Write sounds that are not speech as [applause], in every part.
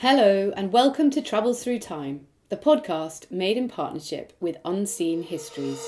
Hello, and welcome to Travels Through Time, the podcast made in partnership with Unseen Histories.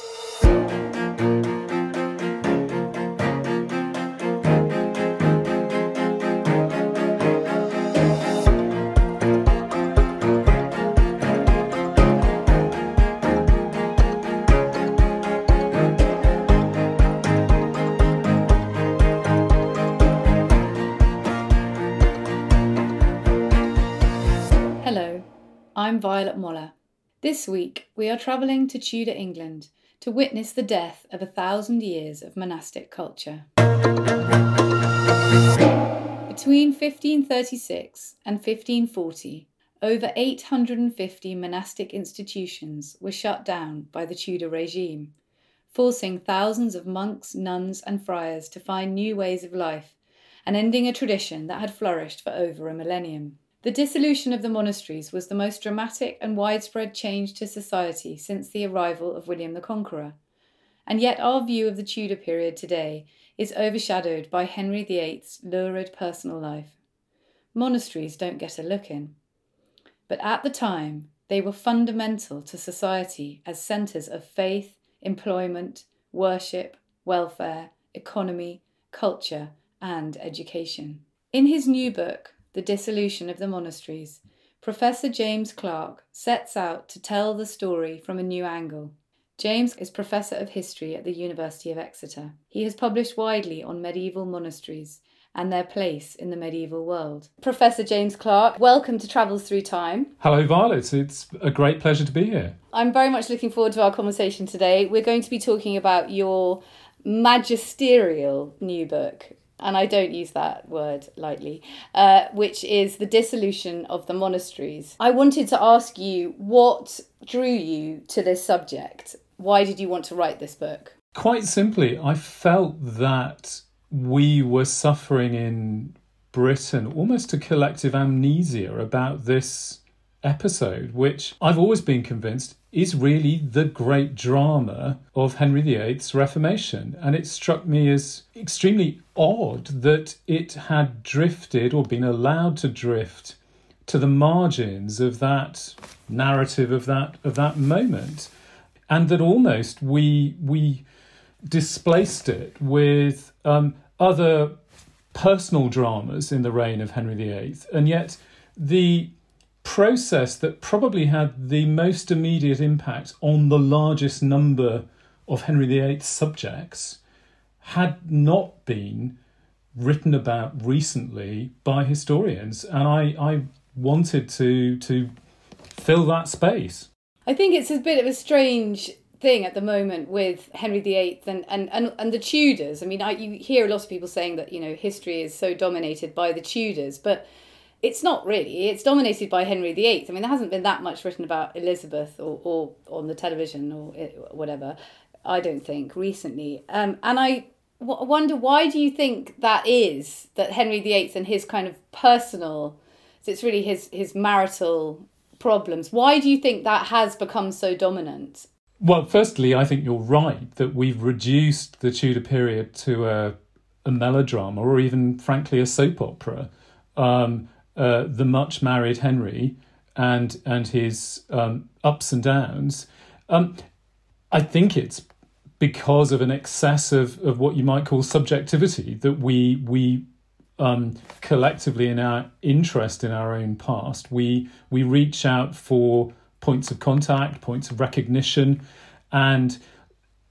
Violet Moller. This week we are travelling to Tudor England to witness the death of a thousand years of monastic culture. Between 1536 and 1540, over 850 monastic institutions were shut down by the Tudor regime, forcing thousands of monks, nuns, and friars to find new ways of life and ending a tradition that had flourished for over a millennium. The dissolution of the monasteries was the most dramatic and widespread change to society since the arrival of William the Conqueror. And yet, our view of the Tudor period today is overshadowed by Henry VIII's lurid personal life. Monasteries don't get a look in. But at the time, they were fundamental to society as centres of faith, employment, worship, welfare, economy, culture, and education. In his new book, the Dissolution of the Monasteries, Professor James Clark sets out to tell the story from a new angle. James is Professor of History at the University of Exeter. He has published widely on medieval monasteries and their place in the medieval world. Professor James Clark, welcome to Travels Through Time. Hello, Violet. It's a great pleasure to be here. I'm very much looking forward to our conversation today. We're going to be talking about your magisterial new book, and I don't use that word lightly, uh, which is the dissolution of the monasteries. I wanted to ask you what drew you to this subject? Why did you want to write this book? Quite simply, I felt that we were suffering in Britain almost a collective amnesia about this episode, which I've always been convinced is really the great drama of Henry VIII's Reformation. And it struck me as extremely odd that it had drifted or been allowed to drift to the margins of that narrative of that of that moment. And that almost we we displaced it with um, other personal dramas in the reign of Henry VIII. And yet the process that probably had the most immediate impact on the largest number of Henry VIII's subjects had not been written about recently by historians. And I, I wanted to to fill that space. I think it's a bit of a strange thing at the moment with Henry VIII and, and, and, and the Tudors. I mean, I, you hear a lot of people saying that, you know, history is so dominated by the Tudors, but it's not really. It's dominated by Henry VIII. I mean, there hasn't been that much written about Elizabeth or, or on the television or whatever, I don't think, recently. Um, and I w- wonder why do you think that is, that Henry VIII and his kind of personal, so it's really his, his marital problems, why do you think that has become so dominant? Well, firstly, I think you're right that we've reduced the Tudor period to a, a melodrama or even, frankly, a soap opera. Um, uh, the much married Henry and and his um, ups and downs. Um, I think it's because of an excess of, of what you might call subjectivity that we we um, collectively in our interest in our own past we we reach out for points of contact, points of recognition, and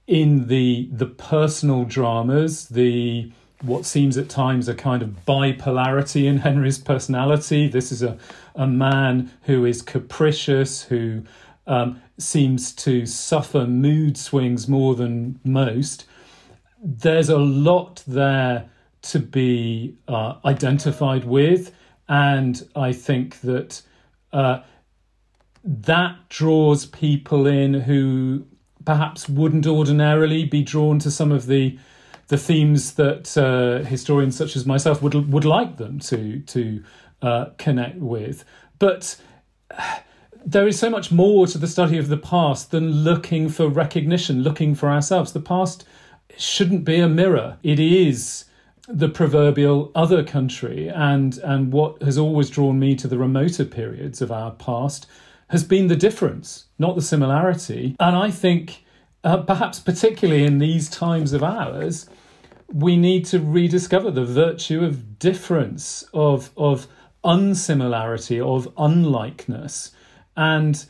in the the personal dramas, the what seems at times a kind of bipolarity in Henry's personality. This is a, a man who is capricious, who um, seems to suffer mood swings more than most. There's a lot there to be uh, identified with, and I think that uh, that draws people in who perhaps wouldn't ordinarily be drawn to some of the the themes that uh, historians such as myself would would like them to to uh, connect with. But there is so much more to the study of the past than looking for recognition, looking for ourselves. The past shouldn't be a mirror. It is the proverbial other country and and what has always drawn me to the remoter periods of our past has been the difference not the similarity and i think uh, perhaps particularly in these times of ours we need to rediscover the virtue of difference of of unsimilarity of unlikeness and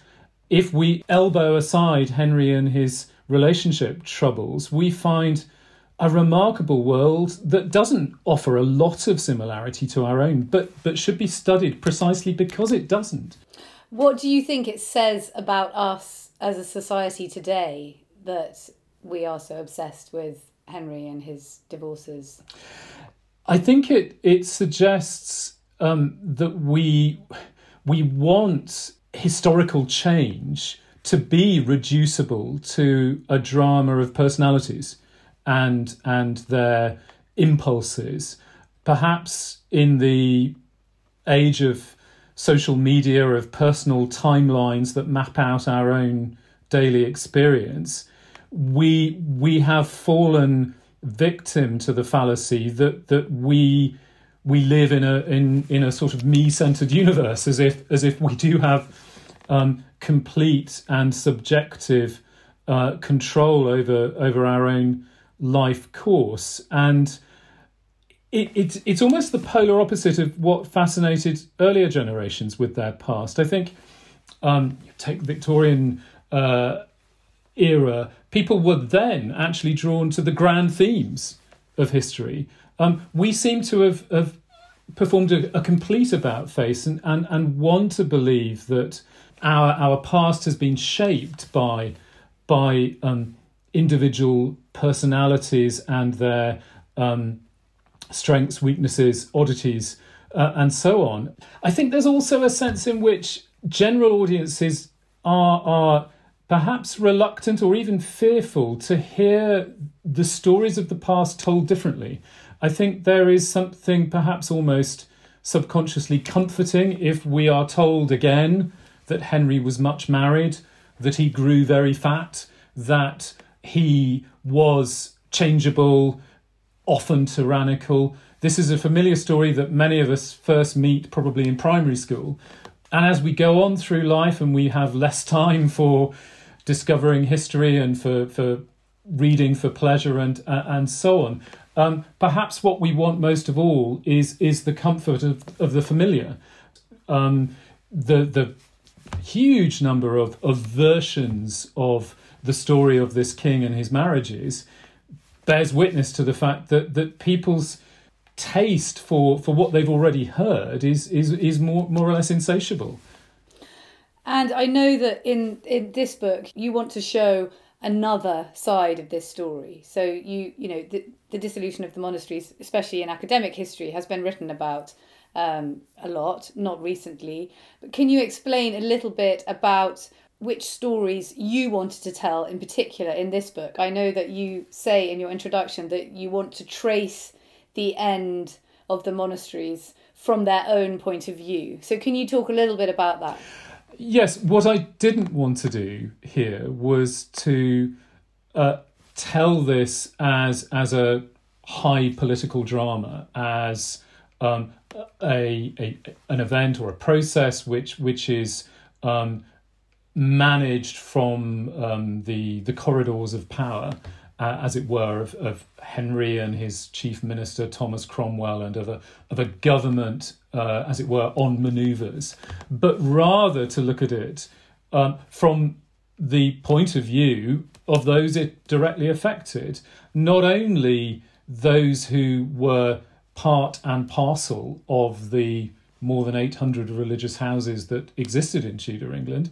if we elbow aside henry and his relationship troubles we find a remarkable world that doesn't offer a lot of similarity to our own, but but should be studied precisely because it doesn't. What do you think it says about us as a society today that we are so obsessed with Henry and his divorces? I think it it suggests um, that we we want historical change to be reducible to a drama of personalities and and their impulses. Perhaps in the age of social media, of personal timelines that map out our own daily experience, we we have fallen victim to the fallacy that that we we live in a in in a sort of me-centered universe, as if as if we do have um, complete and subjective uh, control over over our own life course. And it, it, it's almost the polar opposite of what fascinated earlier generations with their past. I think, um, take Victorian uh, era, people were then actually drawn to the grand themes of history. Um, we seem to have, have performed a, a, complete about face and, and, and want to believe that our, our past has been shaped by, by um, individual personalities and their um, strengths, weaknesses, oddities, uh, and so on. I think there's also a sense in which general audiences are are perhaps reluctant or even fearful to hear the stories of the past told differently. I think there is something perhaps almost subconsciously comforting if we are told again that Henry was much married, that he grew very fat, that he was changeable, often tyrannical. This is a familiar story that many of us first meet probably in primary school. And as we go on through life and we have less time for discovering history and for, for reading for pleasure and, uh, and so on, um, perhaps what we want most of all is, is the comfort of, of the familiar. Um, the, the huge number of, of versions of the story of this king and his marriages bears witness to the fact that that people's taste for for what they've already heard is is is more more or less insatiable. And I know that in in this book you want to show another side of this story. So you you know the the dissolution of the monasteries, especially in academic history, has been written about um, a lot, not recently. But can you explain a little bit about which stories you wanted to tell in particular in this book. I know that you say in your introduction that you want to trace the end of the monasteries from their own point of view. So, can you talk a little bit about that? Yes, what I didn't want to do here was to uh, tell this as as a high political drama, as um, a, a an event or a process which which is um, managed from um, the the corridors of power, uh, as it were, of, of Henry and his chief minister Thomas Cromwell, and of a of a government, uh, as it were, on manoeuvres, but rather to look at it um, from the point of view of those it directly affected, not only those who were part and parcel of the more than 800 religious houses that existed in Tudor England,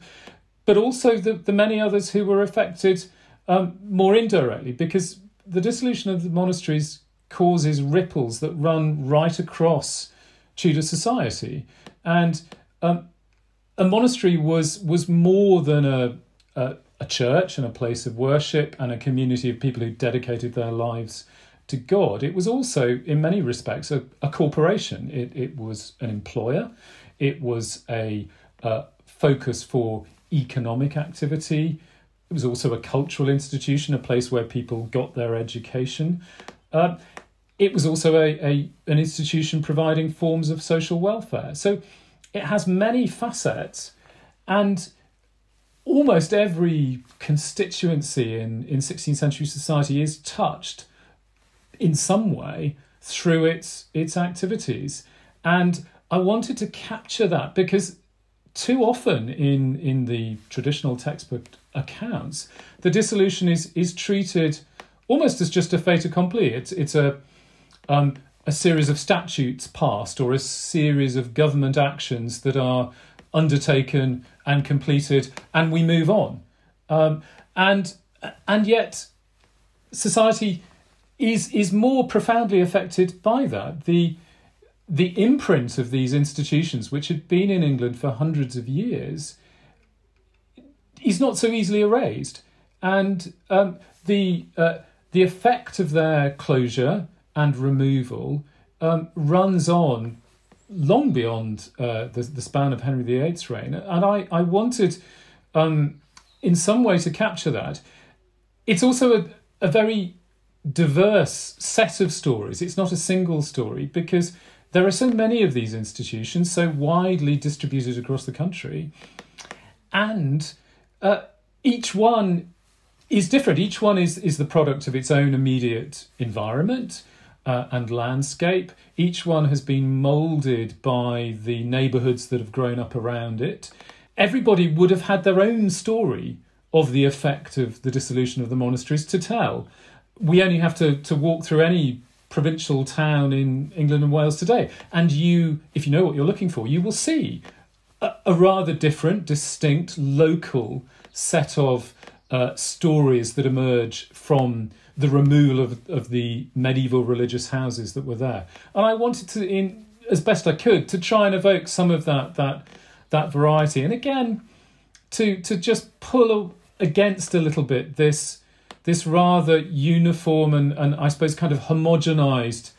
but also the, the many others who were affected um, more indirectly, because the dissolution of the monasteries causes ripples that run right across Tudor society. And um, a monastery was was more than a, a, a church and a place of worship and a community of people who dedicated their lives to God. It was also, in many respects, a, a corporation. It, it was an employer. It was a, a focus for economic activity. It was also a cultural institution, a place where people got their education. Uh, it was also a, a an institution providing forms of social welfare. So it has many facets, and almost every constituency in, in 16th century society is touched in some way through its its activities. And I wanted to capture that because too often in in the traditional textbook accounts, the dissolution is is treated almost as just a fait accompli. It's it's a um, a series of statutes passed or a series of government actions that are undertaken and completed, and we move on. Um, and and yet, society is is more profoundly affected by that. The the imprint of these institutions, which had been in England for hundreds of years, is not so easily erased, and um, the uh, the effect of their closure and removal um, runs on long beyond uh, the, the span of Henry VIII's reign. And I, I wanted, um, in some way, to capture that. It's also a, a very diverse set of stories. It's not a single story because there are so many of these institutions, so widely distributed across the country. And uh, each one is different. Each one is, is the product of its own immediate environment uh, and landscape. Each one has been moulded by the neighbourhoods that have grown up around it. Everybody would have had their own story of the effect of the dissolution of the monasteries to tell. We only have to, to walk through any provincial town in England and Wales today, and you, if you know what you're looking for, you will see a, rather different, distinct, local set of uh, stories that emerge from the removal of, of the medieval religious houses that were there. And I wanted to, in as best I could, to try and evoke some of that that that variety. And again, to to just pull against a little bit this this rather uniform and, and I suppose kind of homogenized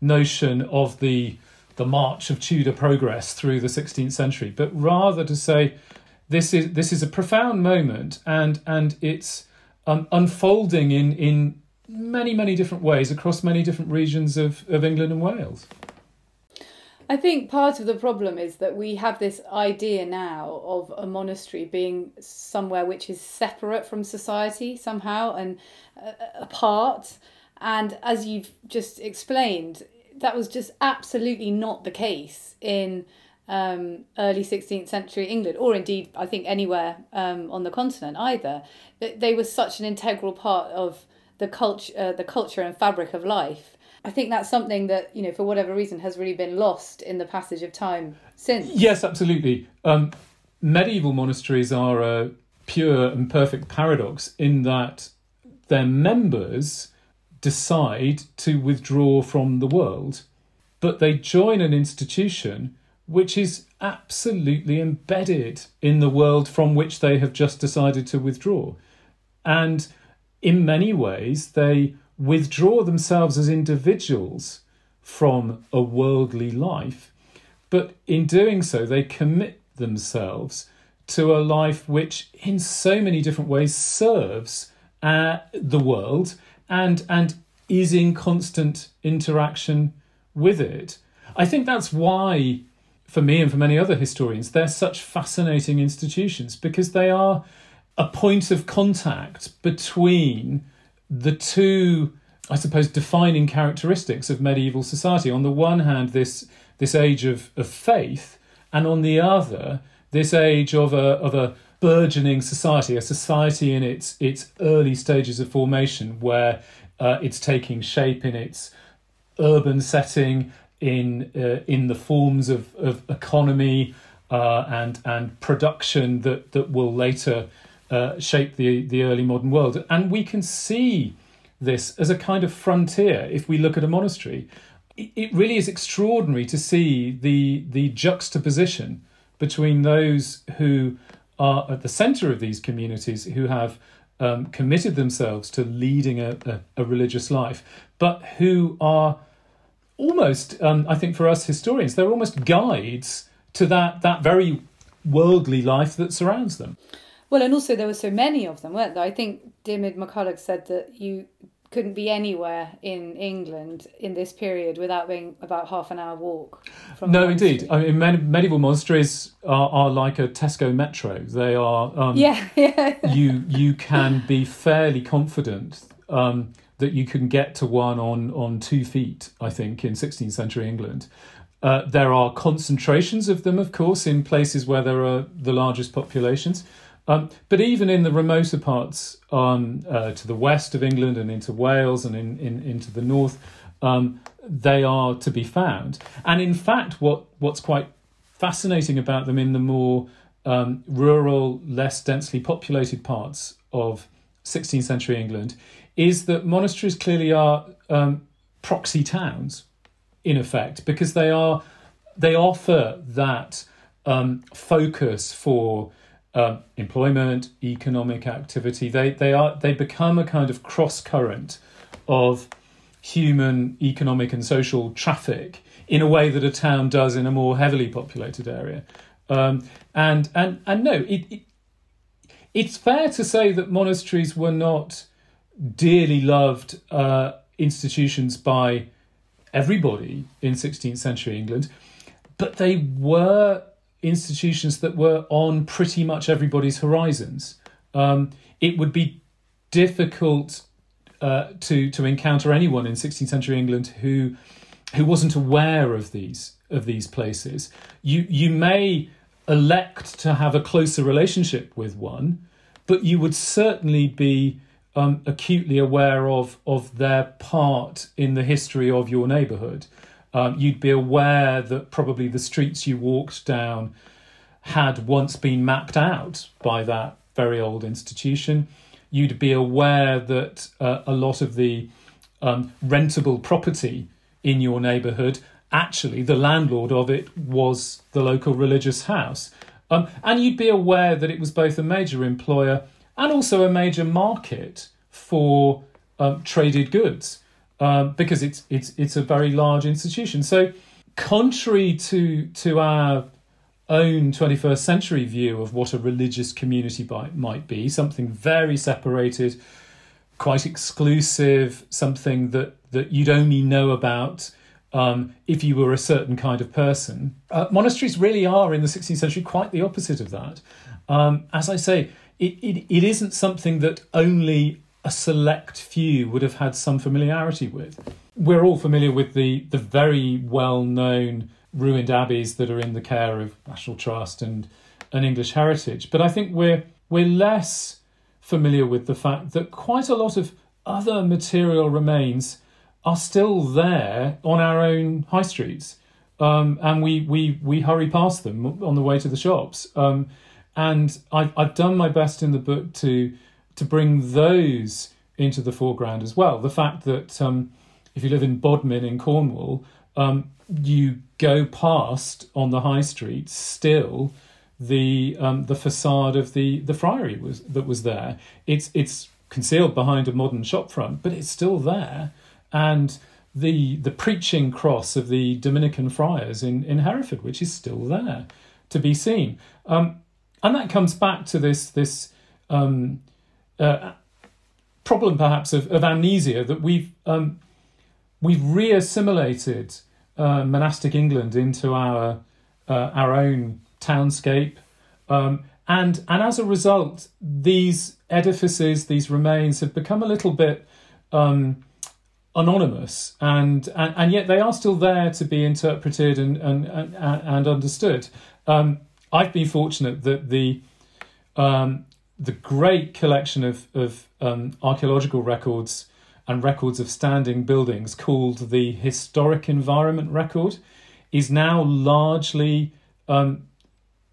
notion of the the march of Tudor progress through the 16th century, but rather to say this is this is a profound moment and and it's um, unfolding in in many, many different ways across many different regions of, of England and Wales. I think part of the problem is that we have this idea now of a monastery being somewhere which is separate from society somehow and uh, apart. And as you've just explained, that was just absolutely not the case in um, early 16th century England, or indeed, I think, anywhere um, on the continent either. They were such an integral part of the culture, uh, the culture and fabric of life. I think that's something that you know, for whatever reason, has really been lost in the passage of time since. Yes, absolutely. Um, medieval monasteries are a pure and perfect paradox in that their members decide to withdraw from the world, but they join an institution which is absolutely embedded in the world from which they have just decided to withdraw. And in many ways, they withdraw themselves as individuals from a worldly life, but in doing so, they commit themselves to a life which, in so many different ways, serves uh, the world and and is in constant interaction with it. I think that's why, for me and for many other historians, they're such fascinating institutions because they are a point of contact between the two, I suppose, defining characteristics of medieval society. On the one hand, this this age of, of faith, and on the other, this age of a of a burgeoning society, a society in its its early stages of formation, where uh, it's taking shape in its urban setting, in uh, in the forms of, of economy uh, and and production that that will later uh, shape the the early modern world, and we can see this as a kind of frontier. If we look at a monastery, it, it really is extraordinary to see the the juxtaposition between those who are at the centre of these communities who have um, committed themselves to leading a, a, a, religious life, but who are almost, um, I think, for us historians, they're almost guides to that that very worldly life that surrounds them. Well, and also there were so many of them, weren't there? I think Diarmuid MacCulloch said that you couldn't be anywhere in England in this period without being about half an hour walk. From No, indeed. I mean, med- medieval monasteries are, are like a Tesco Metro. They are. Um, yeah, [laughs] yeah. you you can be fairly confident um, that you can get to one on on two feet. I think in 16th century England, uh, there are concentrations of them, of course, in places where there are the largest populations. Um, but even in the remoter parts um, uh, to the west of England and into Wales and in, in into the north, um, they are to be found. And in fact, what what's quite fascinating about them in the more um, rural, less densely populated parts of 16th century England is that monasteries clearly are um, proxy towns, in effect, because they are they offer that um, focus for um, employment, economic activity. They they are they become a kind of cross current of human, economic, and social traffic in a way that a town does in a more heavily populated area. Um, and and and no, it, it it's fair to say that monasteries were not dearly loved uh, institutions by everybody in 16th century England, but they were institutions that were on pretty much everybody's horizons. Um, it would be difficult uh, to to encounter anyone in 16th century England who who wasn't aware of these of these places. You you may elect to have a closer relationship with one, but you would certainly be um, acutely aware of of their part in the history of your neighbourhood. Um, you'd be aware that probably the streets you walked down had once been mapped out by that very old institution. You'd be aware that uh, a lot of the um, rentable property in your neighbourhood, actually, the landlord of it was the local religious house. Um, and you'd be aware that it was both a major employer and also a major market for um, traded goods um, because it's it's it's a very large institution. So, contrary to to our own 21st century view of what a religious community by, might be, something very separated, quite exclusive, something that that you'd only know about um, if you were a certain kind of person. Uh, monasteries really are in the 16th century quite the opposite of that. Um, as I say, it, it, it isn't something that only a select few would have had some familiarity with. We're all familiar with the, the very well known ruined abbeys that are in the care of National Trust and, and English Heritage, but I think we're, we're less familiar with the fact that quite a lot of other material remains are still there on our own high streets. Um, and we, we, we hurry past them on the way to the shops. Um, and I've, I've done my best in the book to, to bring those into the foreground as well. The fact that um, if you live in Bodmin in Cornwall, um, you go past on the high street still the um, the facade of the the friary was that was there. It's it's concealed behind a modern shopfront, but it's still there. And the the preaching cross of the Dominican friars in, in Hereford, which is still there to be seen. Um, and that comes back to this this um, uh, problem, perhaps, of, of amnesia that we've um, we've re-assimilated uh, monastic England into our uh, our own townscape, um, and and as a result, these edifices, these remains, have become a little bit um, anonymous, and, and and yet they are still there to be interpreted and and and, and understood. Um, I've been fortunate that the um, the great collection of of um, archaeological records and records of standing buildings called the Historic Environment Record is now largely um,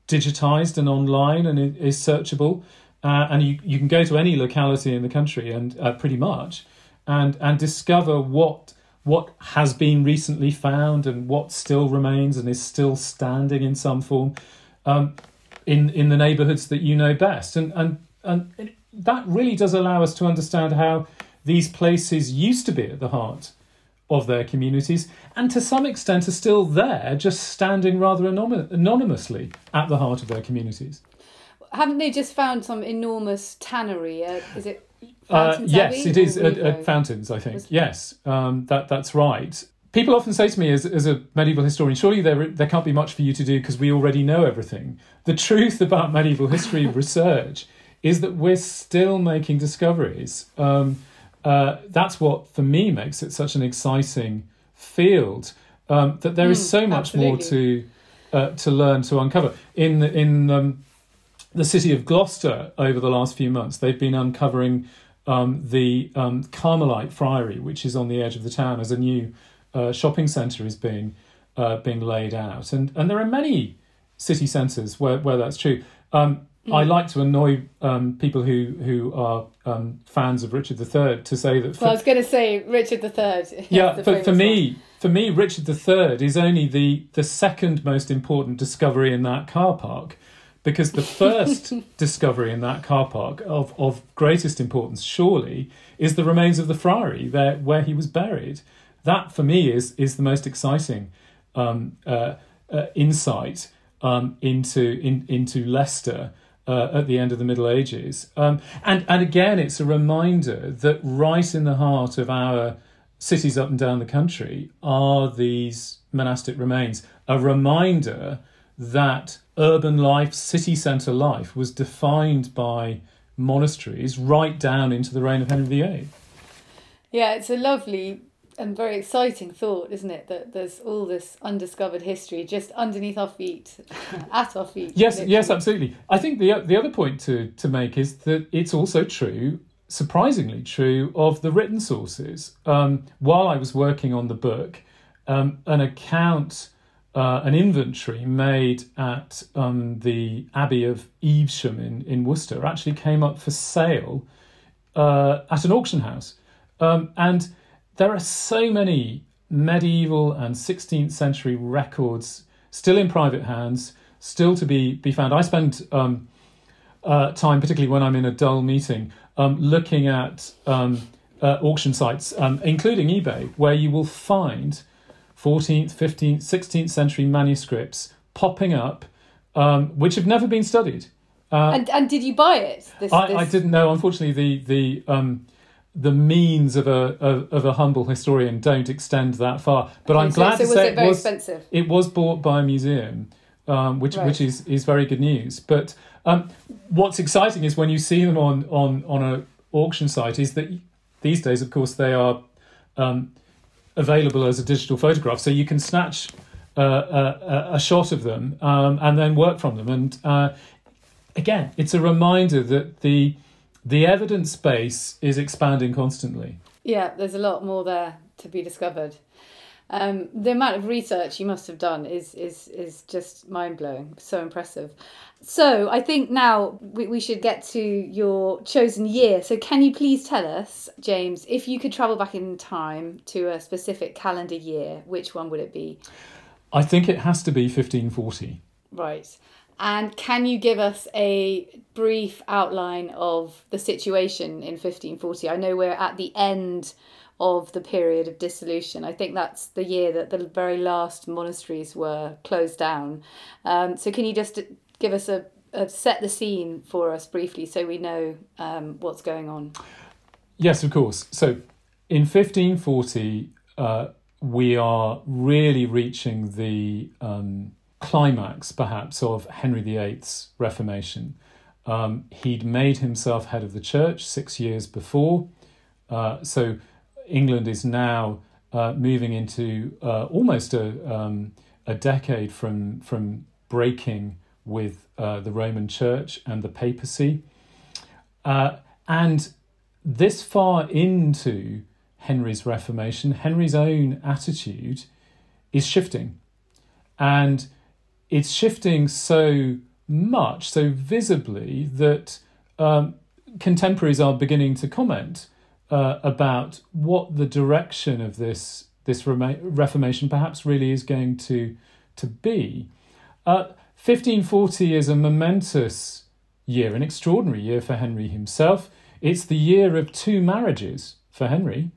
digitized and online and is searchable. Uh, and you, you can go to any locality in the country and uh, pretty much and and discover what what has been recently found and what still remains and is still standing in some form um, in in the neighbourhoods that you know best and and and that really does allow us to understand how these places used to be at the heart of their communities and to some extent are still there just standing rather anom- anonymously at the heart of their communities Haven't they just found some enormous tannery? Uh, is it Uh, yes, it is at, at Fountains. I think yes, um, that that's right. People often say to me, as, as a medieval historian, surely there there can't be much for you to do because we already know everything. The truth about medieval history [laughs] research is that we're still making discoveries. Um, uh, that's what, for me, makes it such an exciting field. Um, that there is Mm, so much more to uh, to learn to uncover in the, in um, the city of Gloucester over the last few months. They've been uncovering um, the um, Carmelite Friary, which is on the edge of the town, as a new uh, shopping centre is being uh, being laid out, and and there are many city centres where where that's true. Um, I like to annoy um, people who who are um, fans of Richard III to say that for, Well, I was going to say Richard III. yeah, but for me, for me, Richard III is only the the second most important discovery in that car park, because the first [laughs] discovery in that car park of of greatest importance, surely, is the remains of the friary there where he was buried. That for me is is the most exciting um, uh, uh, insight um, into in, into Leicester. Uh, at the end of the Middle Ages, um, and and again, it's a reminder that right in the heart of our cities up and down the country are these monastic remains. A reminder that urban life, city centre life, was defined by monasteries right down into the reign of Henry VIII. Yeah, it's a lovely and very exciting thought, isn't it? That there's all this undiscovered history just underneath our feet, [laughs] at our feet. Yes, literally. yes, absolutely. I think the the other point to to make is that it's also true, surprisingly true, of the written sources. Um, while I was working on the book, um, an account, uh, an inventory made at um, the Abbey of Evesham in in Worcester actually came up for sale uh, at an auction house, um, and there are so many medieval and 16th century records still in private hands, still to be, be found. I spend um, uh, time, particularly when I'm in a dull meeting, um, looking at um, uh, auction sites, um, including eBay, where you will find 14th, 15th, 16th century manuscripts popping up, um, which have never been studied. Uh, And and did you buy it? This, I, this... I didn't know. Unfortunately, the the um, the means of a of, of a humble historian don't extend that far. But I'm So- glad so, to was say it very was expensive? it was bought by a museum, um, which Right. which is, is very good news. But um, what's exciting is when you see them on on on a auction site is that these days, of course, they are um, available as a digital photograph, so you can snatch uh, a, a, a shot of them um, and then work from them. And uh, again, it's a reminder that the the evidence base is expanding constantly. Yeah, there's a lot more there to be discovered. Um, the amount of research you must have done is is is just mind blowing. So impressive. So I think now we, we should get to your chosen year. So can you please tell us, James, if you could travel back in time to a specific calendar year, which one would it be? I think it has to be 1540. Right. And can you give us a brief outline of the situation in 1540? I know we're at the end of the period of dissolution. I think that's the year that the very last monasteries were closed down. Um, so can you just give us a, a set the scene for us briefly so we know um, what's going on? Yes, of course. So in 1540, uh, we are really reaching the um, climax, perhaps, of Henry VIII's Reformation. Um, he'd made himself head of the church six years before. Uh, so England is now uh, moving into uh, almost a, um, a decade from, from breaking with uh, the Roman Church and the papacy. Uh, and this far into Henry's Reformation, Henry's own attitude is shifting. And it's shifting so much, so visibly, that um, contemporaries are beginning to comment uh, about what the direction of this this Reformation perhaps really is going to to be. Uh, 1540 is a momentous year, an extraordinary year for Henry himself. It's the year of two marriages for Henry.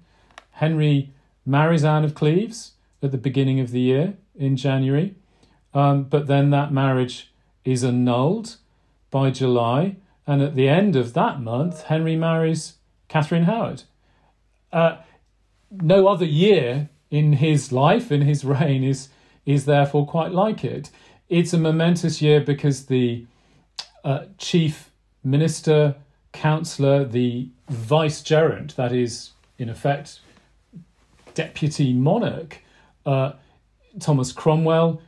Henry marries Anne of Cleves at the beginning of the year in January, um, but then that marriage is annulled by July, and at the end of that month, Henry marries Catherine Howard. Uh, no other year in his life, in his [laughs] reign, is is therefore quite like it. It's a momentous year because the uh, chief minister, councillor, the vicegerent, that is, in effect, deputy monarch, uh, Thomas Cromwell,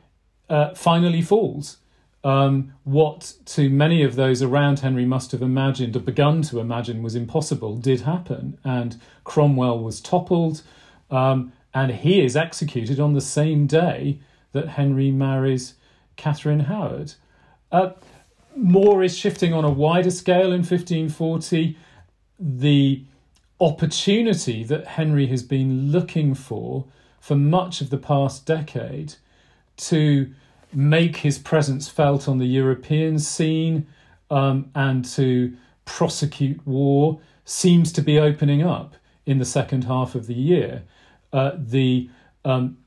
uh, finally falls. Um, what to many of those around Henry must have imagined or begun to imagine was impossible did happen, and Cromwell was toppled, um, and he is executed on the same day that Henry marries Catherine Howard. Uh, more is shifting on a wider scale in 1540. The opportunity that Henry has been looking for for much of the past decade to make his presence felt on the European scene um, and to prosecute war seems to be opening up in the second half of the year. Uh, the um,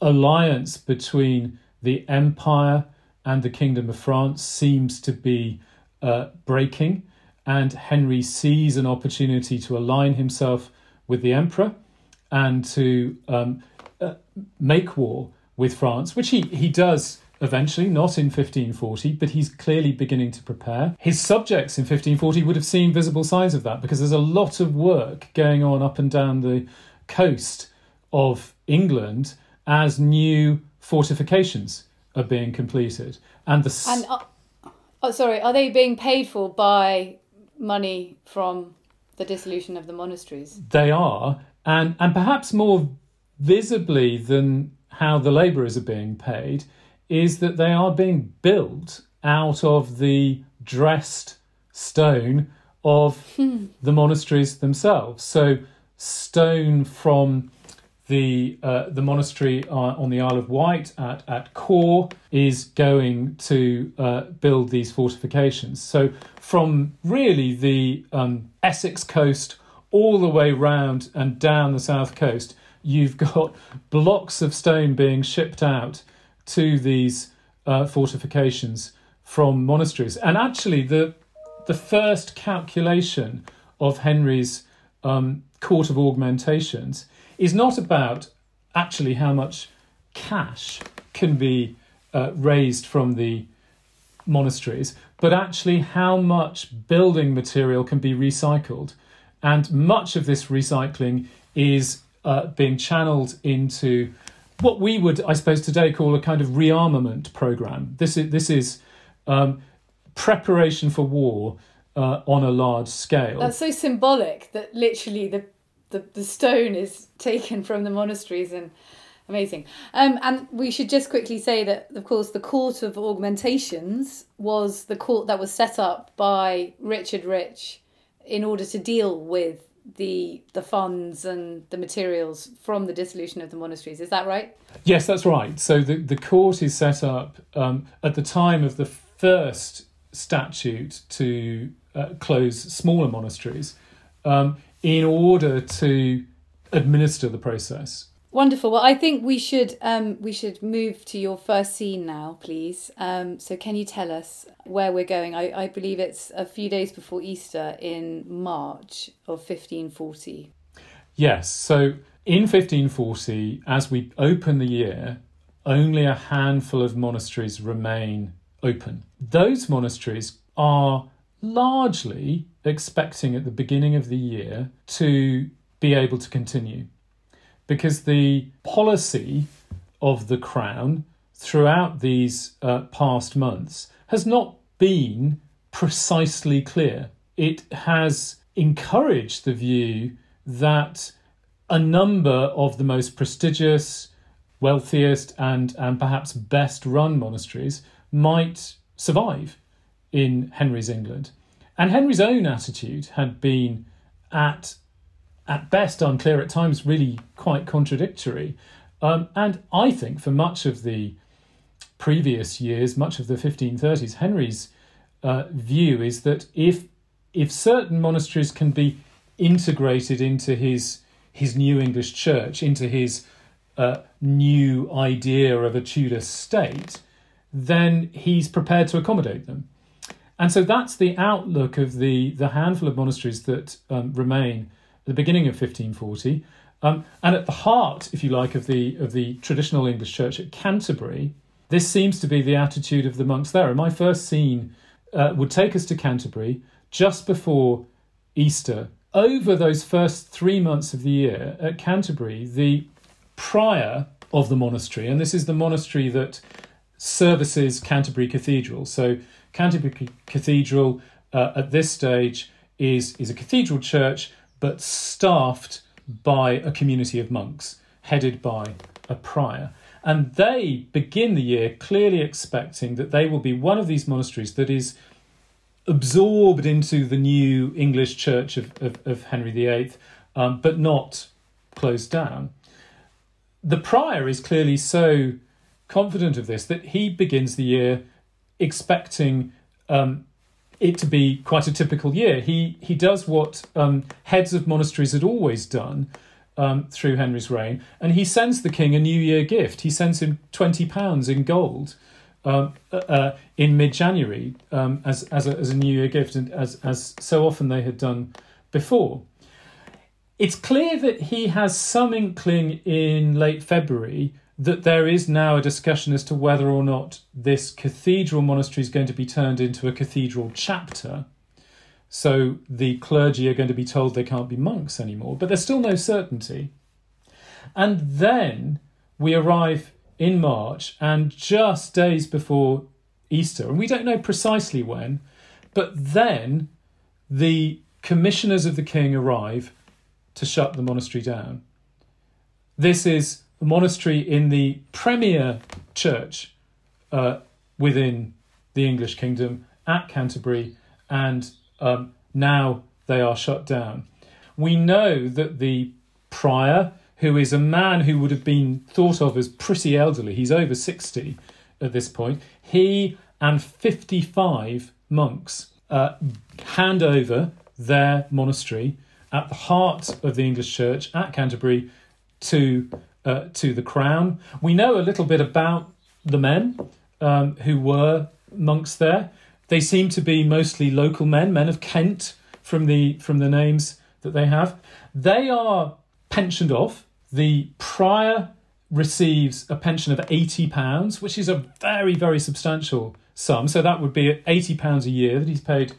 alliance between the Empire and the Kingdom of France seems to be uh, breaking, and Henry sees an opportunity to align himself with the Emperor and to um, uh, make war with France, which he, he does eventually, not in 1540, but he's clearly beginning to prepare. His subjects in 1540 would have seen visible signs of that because there's a lot of work going on up and down the coast of England as new fortifications are being completed. And the. And, uh, oh, sorry, are they being paid for by money from the dissolution of the monasteries? They are, and, and perhaps more visibly than how the labourers are being paid, is that they are being built out of the dressed stone of hmm. the monasteries themselves. So, stone from the uh, the monastery uh, on the Isle of Wight at at Quarr is going to uh, build these fortifications. So from really the um, Essex coast all the way round and down the south coast, you've got blocks of stone being shipped out to these uh, fortifications from monasteries. And actually, the the first calculation of Henry's um, court of augmentations is not about actually how much cash can be uh, raised from the monasteries, but actually how much building material can be recycled. And much of this recycling is uh, being channeled into what we would, I suppose, today call a kind of rearmament program. This is this is um, preparation for war uh, on a large scale. That's so symbolic that literally the the, the stone is taken from the monasteries and amazing. Um, and we should just quickly say that, of course, the Court of Augmentations was the court that was set up by Richard Rich in order to deal with the the funds and the materials from the dissolution of the monasteries. Is that right? Yes, that's right. So the, the court is set up um, at the time of the first statute to uh, close smaller monasteries. Um, in order to administer the process. Wonderful. Well, I think we should um, we should move to your first scene now, please. Um, so, can you tell us where we're going? I, I believe it's a few days before Easter in March of 1540. Yes. So, in 1540, as we open the year, only a handful of monasteries remain open. Those monasteries are largely expecting at the beginning of the year to be able to continue because the policy of the Crown throughout these uh, past months has not been precisely clear. It has encouraged the view that a number of the most prestigious, wealthiest, and, and perhaps best run monasteries might survive in Henry's England. And Henry's own attitude had been, at at best unclear, at times really quite contradictory. Um, and I think for much of the previous years, much of the 1530s, Henry's uh, view is that if if certain monasteries can be integrated into his his new English church, into his uh, new idea of a Tudor state, then he's prepared to accommodate them. And so that's the outlook of the, the handful of monasteries that um, remain the beginning of 1540. Um, and at the heart, if you like, of the of the traditional English church at Canterbury, this seems to be the attitude of the monks there. And my first scene uh, would take us to Canterbury just before Easter. Over those first three months of the year at Canterbury, the prior of the monastery, and this is the monastery that services Canterbury Cathedral. So Canterbury Cathedral uh, at this stage is is a cathedral church, but staffed by a community of monks, headed by a prior. And they begin the year clearly expecting that they will be one of these monasteries that is absorbed into the new English church of, of, of Henry VIII, um, but not closed down. The prior is clearly so confident of this that he begins the year expecting um, it to be quite a typical year. He he does what um, heads of monasteries had always done um, through Henry's reign, and he sends the king a New Year gift. He sends him twenty pounds in gold um, uh, uh, in mid January um, as as a, as a New Year gift, and as as so often they had done before. It's clear that he has some inkling in late February that there is now a discussion as to whether or not this cathedral monastery is going to be turned into a cathedral chapter. So the clergy are going to be told they can't be monks anymore, but there's still no certainty. And then we arrive in March, and just days before Easter, and we don't know precisely when, but then the commissioners of the king arrive to shut the monastery down. This is a monastery in the premier church uh, within the English kingdom at Canterbury, and um, now they are shut down. We know that the prior, who is a man who would have been thought of as pretty elderly, he's over 60 at this point, he and 55 monks uh, hand over their monastery at the heart of the English church at Canterbury to uh, to the crown. We know a little bit about the men um, who were monks there. They seem to be mostly local men, men of Kent, from the from the names that they have. They are pensioned off. The prior receives a pension of eighty pounds, which is a very very substantial sum. So that would be eighty pounds a year that he's paid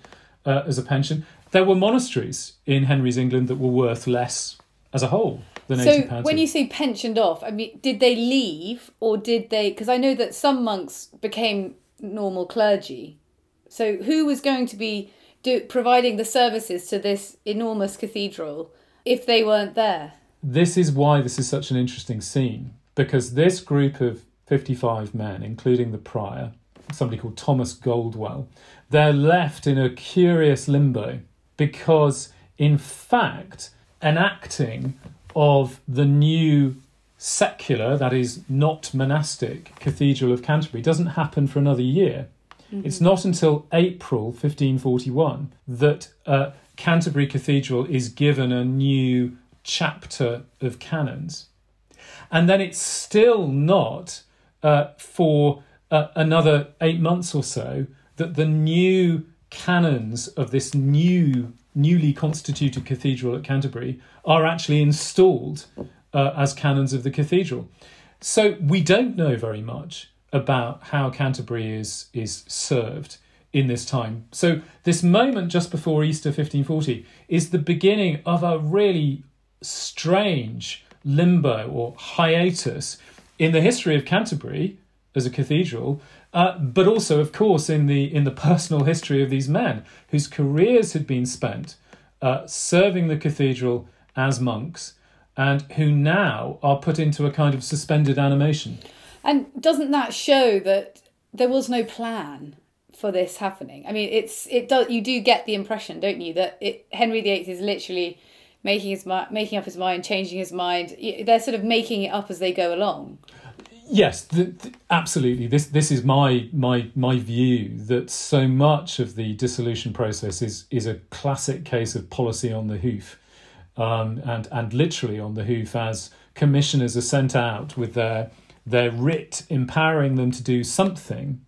uh, as a pension. There were monasteries in Henry's England that were worth less as a whole than so 80 pounds. when you say pensioned off, I mean, did they leave or did they? Because I know that some monks became normal clergy. So who was going to be do, providing the services to this enormous cathedral if they weren't there? This is why this is such an interesting scene because this group of 55 men, including the prior, somebody called Thomas Goldwell, they're left in a curious limbo because, in fact, enacting of the new secular, that is not monastic, Cathedral of Canterbury doesn't happen for another year. Mm-hmm. It's not until April 1541 that uh, Canterbury Cathedral is given a new chapter of canons. And then it's still not uh, for uh, another eight months or so that the new canons of this new newly constituted cathedral at Canterbury are actually installed uh, as canons of the cathedral. So we don't know very much about how Canterbury is is served in this time. So this moment just before Easter 1540 is the beginning of a really strange limbo or hiatus in the history of Canterbury as a cathedral uh, but also, of course, in the in the personal history of these men whose careers had been spent uh, serving the cathedral as monks, and who now are put into a kind of suspended animation. And doesn't that show that there was no plan for this happening? I mean, it's it does you do get the impression, don't you, that it, Henry VIII is literally making his making up his mind, changing his mind. They're sort of making it up as they go along. Yes, th- th- absolutely. This this is my my my view that so much of the dissolution process is is a classic case of policy on the hoof, um, and and literally on the hoof as commissioners are sent out with their their writ empowering them to do something,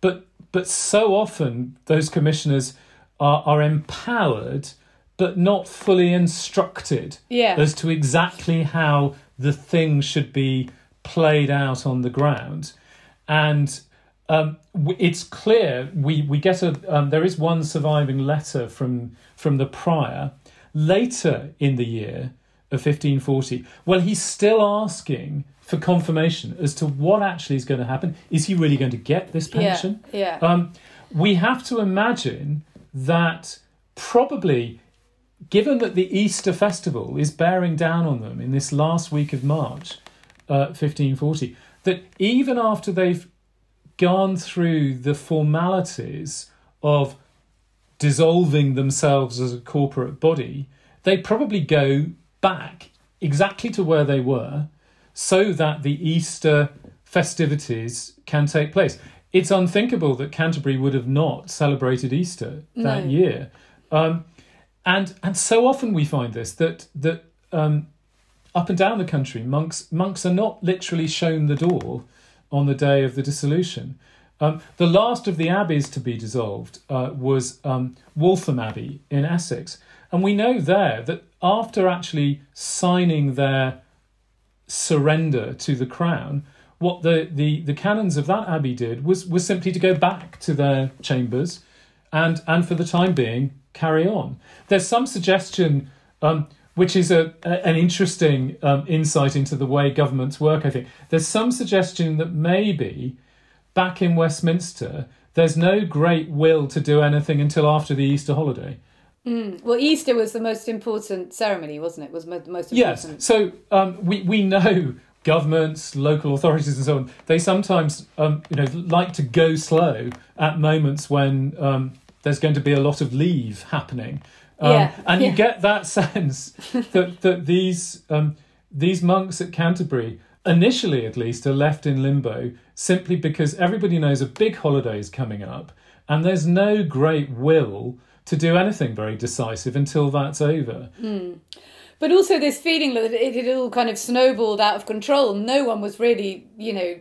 but but so often those commissioners are, are empowered but not fully instructed Yeah. as to exactly how the thing should be played out on the ground. And um, it's clear we, we get a um, there is one surviving letter from from the prior later in the year of 1540. Well, he's still asking for confirmation as to what actually is going to happen. Is he really going to get this pension? Yeah. Um, we have to imagine that probably, given that the Easter festival is bearing down on them in this last week of March, uh, 1540, that even after they've gone through the formalities of dissolving themselves as a corporate body, they probably go back exactly to where they were so that the Easter festivities can take place. It's unthinkable that Canterbury would have not celebrated Easter that No. year. Um, and and so often we find this that that um, up and down the country, monks monks are not literally shown the door on the day of the dissolution. Um, the last of the abbeys to be dissolved uh, was um, Waltham Abbey in Essex, and we know there that after actually signing their surrender to the crown, what the, the, the canons of that abbey did was was simply to go back to their chambers, and and for the time being carry on. There's some suggestion, um, which is a, an interesting um, insight into the way governments work. I think there's some suggestion that maybe back in Westminster there's no great will to do anything until after the Easter holiday. Well, Easter was the most important ceremony, wasn't it? Was most Yes. So um, we we know governments, local authorities, and so on. They sometimes um, you know like to go slow at moments when um, there's going to be a lot of leave happening. Um, Yeah, and you get that [laughs] sense that that these um, these monks at Canterbury, initially at least, are left in limbo simply because everybody knows a big holiday is coming up, and there's no great will to do anything very decisive until that's over. But also this feeling that it had all kind of snowballed out of control. No one was really, you know,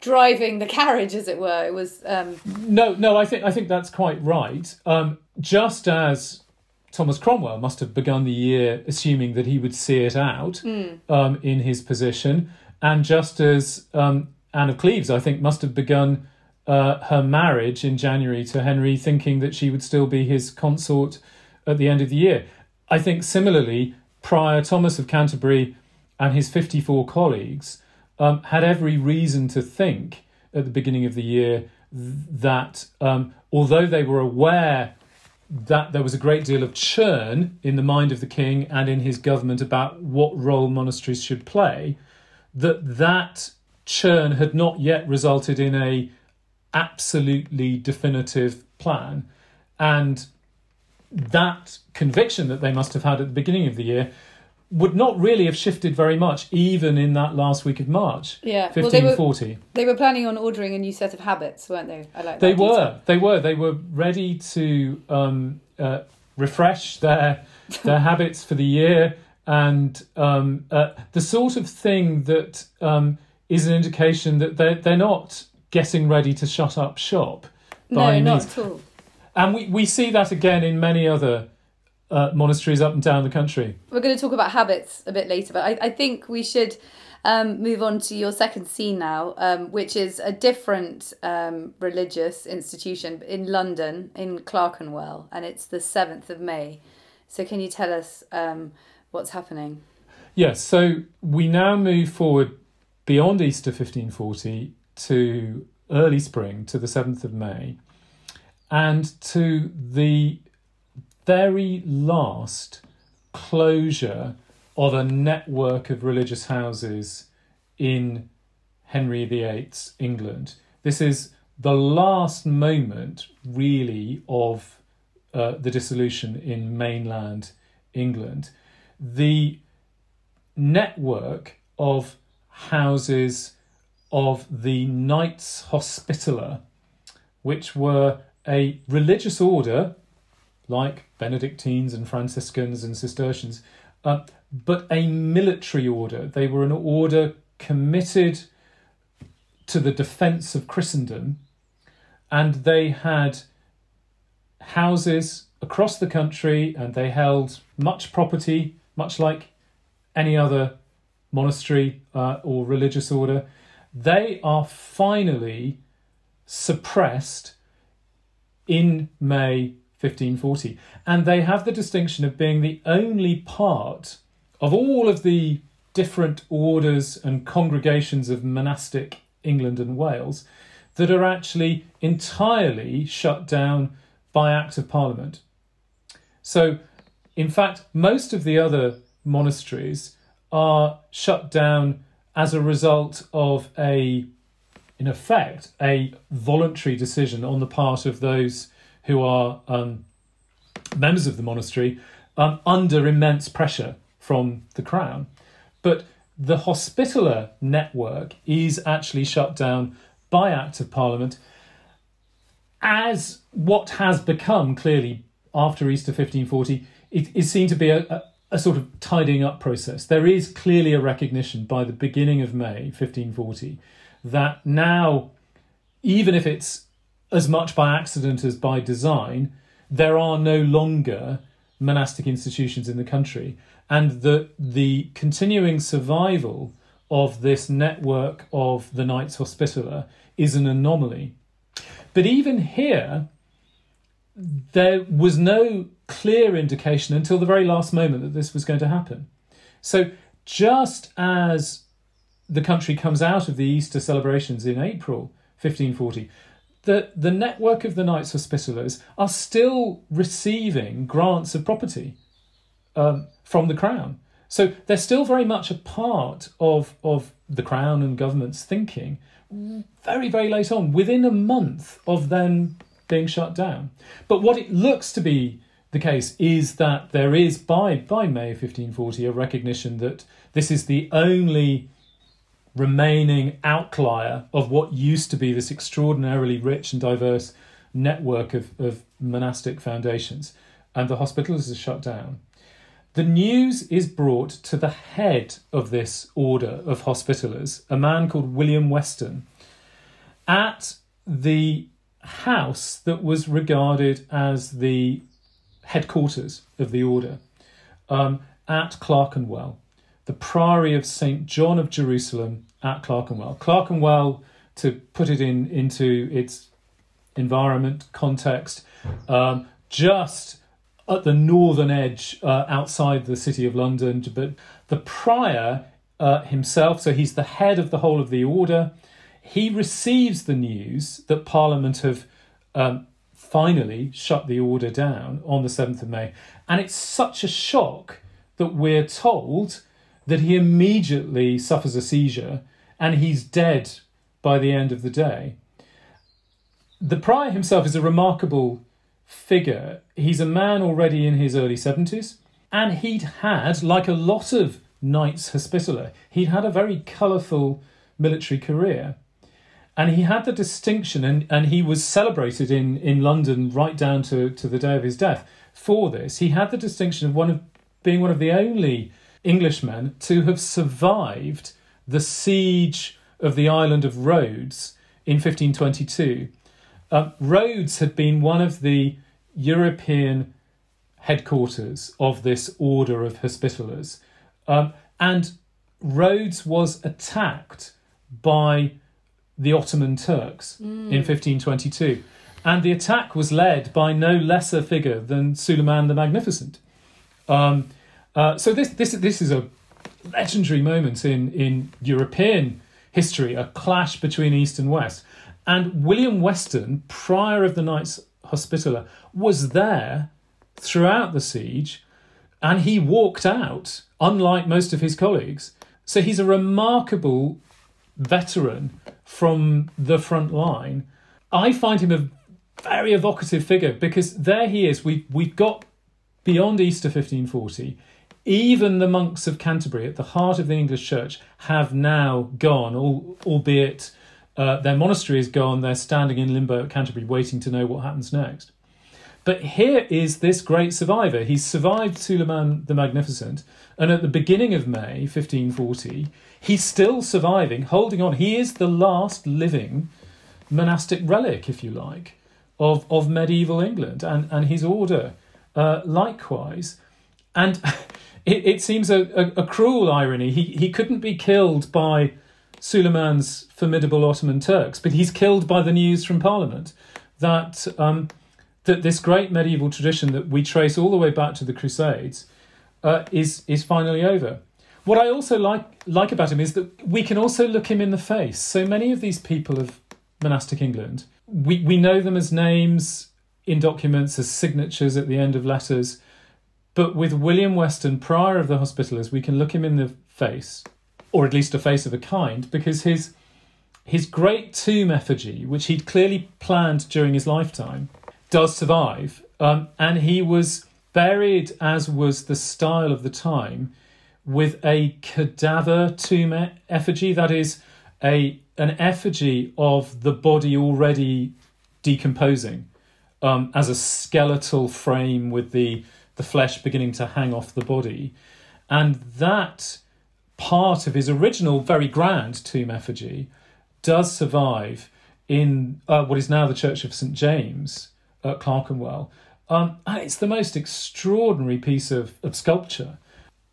driving the carriage, as it were. It was, um, No, no, I think I think that's quite right. Um, just as Thomas Cromwell must have begun the year assuming that he would see it out um, in his position, and just as um, Anne of Cleves, I think, must have begun uh, her marriage in January to Henry, thinking that she would still be his consort at the end of the year. I think similarly, Prior Thomas of Canterbury and his 54 colleagues um, had every reason to think at the beginning of the year th- that um, although they were aware that there was a great deal of churn in the mind of the king and in his government about what role monasteries should play, that that churn had not yet resulted in a absolutely definitive plan, and that conviction that they must have had at the beginning of the year would not really have shifted very much, even in that last week of March, yeah. Well, they were, 1540. they were planning on ordering a new set of habits, weren't they? I like that They detail. were. They were. They were ready to um, uh, refresh their their [laughs] habits for the year, and um, uh, the sort of thing that um, is an indication that they're they're not getting ready to shut up shop No, not means. at all. And we, we see that again in many other uh, monasteries up and down the country. We're going to talk about habits a bit later, but I, I think we should um, move on to your second scene now, um, which is a different um, religious institution in London, in Clerkenwell, and it's the 7th of May. So, can you tell us um, what's happening? Yes, so we now move forward beyond Easter 1540 to early spring, to the 7th of May, and to the very last closure of a network of religious houses in Henry VIII's England. This is the last moment, really, of uh, the dissolution in mainland England. The network of houses of the Knights Hospitaller, which were a religious order like Benedictines and Franciscans and Cistercians, uh, but a military order. They were an order committed to the defence of Christendom and they had houses across the country and they held much property, much like any other monastery uh, or religious order. They are finally suppressed in May 1540. And they have the distinction of being the only part of all of the different orders and congregations of monastic England and Wales that are actually entirely shut down by Act of Parliament. So, in fact, most of the other monasteries are shut down as a result of a, in effect, a voluntary decision on the part of those who are um, members of the monastery um, under immense pressure from the crown. But the hospitaller network is actually shut down by Act of Parliament as what has become clearly after Easter 1540 it is seen to be a, a, a, sort of tidying up process. There is clearly a recognition by the beginning of May 1540 that now, even if it's as much by accident as by design, there are no longer monastic institutions in the country, and the the continuing survival of this network of the Knights Hospitaller is an anomaly. But even here, there was no clear indication until the very last moment that this was going to happen. So, just as the country comes out of the Easter celebrations in April 1540, the, the network of the Knights Hospitallers are still receiving grants of property um, from the Crown. So they're still very much a part of, of the Crown and government's thinking very, very late on, within a month of them being shut down. But what it looks to be the case is that there is, by, by May 1540, a recognition that this is the only remaining outlier of what used to be this extraordinarily rich and diverse network of, of monastic foundations. And the hospitals are shut down. The news is brought to the head of this order of hospitallers, a man called William Weston, at the house that was regarded as the headquarters of the order um, at Clerkenwell, the Priory of St. John of Jerusalem at Clerkenwell. Clerkenwell, to put it in into its environment context, um, just at the northern edge uh, outside the city of London. But the prior uh, himself, so he's the head of the whole of the order, he receives the news that Parliament have um, finally shut the order down on the 7th of May. And it's such a shock that we're told that he immediately suffers a seizure and he's dead by the end of the day. The prior himself is a remarkable figure. He's a man already in his early 70s, and he'd had, like a lot of Knights Hospitaller, he'd had a very colourful military career. And he had the distinction, and, and he was celebrated in, in London right down to, to the day of his death for this. He had the distinction of one of being one of the only Englishmen to have survived the siege of the island of Rhodes in 1522 uh, Rhodes had been one of the European headquarters of this order of Hospitallers. Um, and Rhodes was attacked by the Ottoman Turks mm. in 1522. And the attack was led by no lesser figure than Suleiman the Magnificent. Um, uh, so this, this, this is a legendary moment in, in European history, a clash between East and West. And William Weston, prior of the Knights Hospitaller, was there throughout the siege and he walked out, unlike most of his colleagues. So he's a remarkable veteran from the front line. I find him a very evocative figure because there he is. We, we've got beyond Easter 1540. Even the monks of Canterbury, at the heart of the English church, have now gone, albeit uh, their monastery is gone, they're standing in limbo at Canterbury waiting to know what happens next. But here is this great survivor. He survived Suleiman the Magnificent, and at the beginning of May 1540, he's still surviving, holding on. He is the last living monastic relic, if you like, of, of medieval England and, and his order uh, likewise. And [laughs] it, it seems a, a, a, cruel irony. He, he couldn't be killed by Suleiman's formidable Ottoman Turks, but he's killed by the news from Parliament that, um, that this great medieval tradition that we trace all the way back to the Crusades uh, is, is finally over. What I also like like about him is that we can also look him in the face. So many of these people of monastic England, we, we know them as names in documents, as signatures at the end of letters. But with William Weston, prior of the Hospitallers, we can look him in the face, or at least a face of a kind, because his his great tomb effigy, which he'd clearly planned during his lifetime, does survive. Um, and he was buried, as was the style of the time, with a cadaver tomb effigy, that is, a an effigy of the body already decomposing, um, as a skeletal frame with the the flesh beginning to hang off the body, and that part of his original very grand tomb effigy does survive in uh, what is now the Church of St James at Clerkenwell. Um, and it's the most extraordinary piece of, of sculpture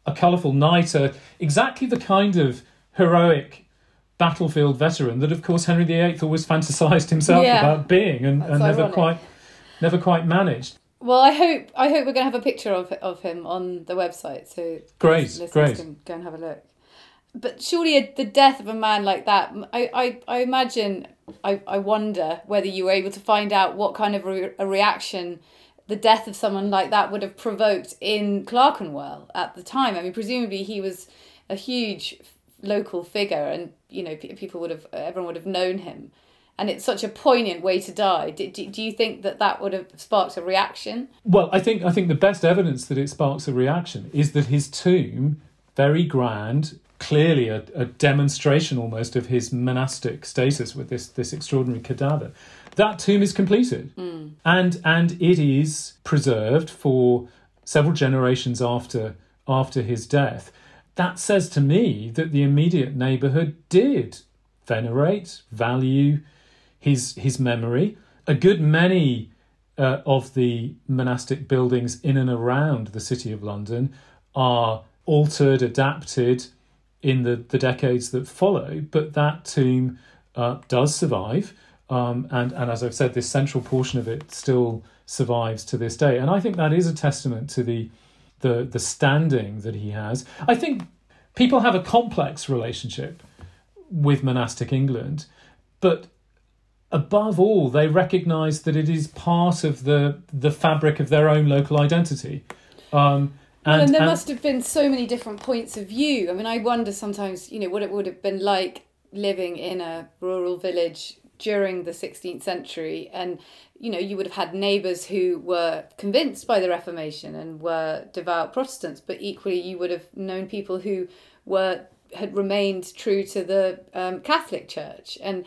a colourful knight, uh, exactly the kind of heroic battlefield veteran that, of course, Henry VIII always fantasized himself yeah. about being, and, and never quite, never quite managed. Well, I hope I hope we're going to have a picture of of him on the website, so great, great. can go and have a look. But surely a, the death of a man like that, I I, I imagine, I, I wonder whether you were able to find out what kind of re- a reaction the death of someone like that would have provoked in Clerkenwell at the time. I mean, presumably he was a huge local figure, and you know, people would have, everyone would have known him. And it's such a poignant way to die. Do, do, do you think that that would have sparked a reaction? Well, I think I think the best evidence that it sparks a reaction is that his tomb, very grand, clearly a, a demonstration almost of his monastic status with this this extraordinary cadaver that tomb is completed mm. and and it is preserved for several generations after after his death that says to me that the immediate neighborhood did venerate value his his memory a good many uh, of the monastic buildings in and around the city of london are altered adapted in the, the decades that follow but that tomb uh, does survive um, and, and as I've said, this central portion of it still survives to this day. And I think that is a testament to the, the, the standing that he has. I think people have a complex relationship with monastic England, but above all, they recognise that it is part of the, the fabric of their own local identity. Um, and, well, and there and, must have been so many different points of view. I mean, I wonder sometimes, you know, what it would have been like living in a rural village during the 16th century and you know you would have had neighbors who were convinced by the reformation and were devout protestants but equally you would have known people who were had remained true to the um, catholic church and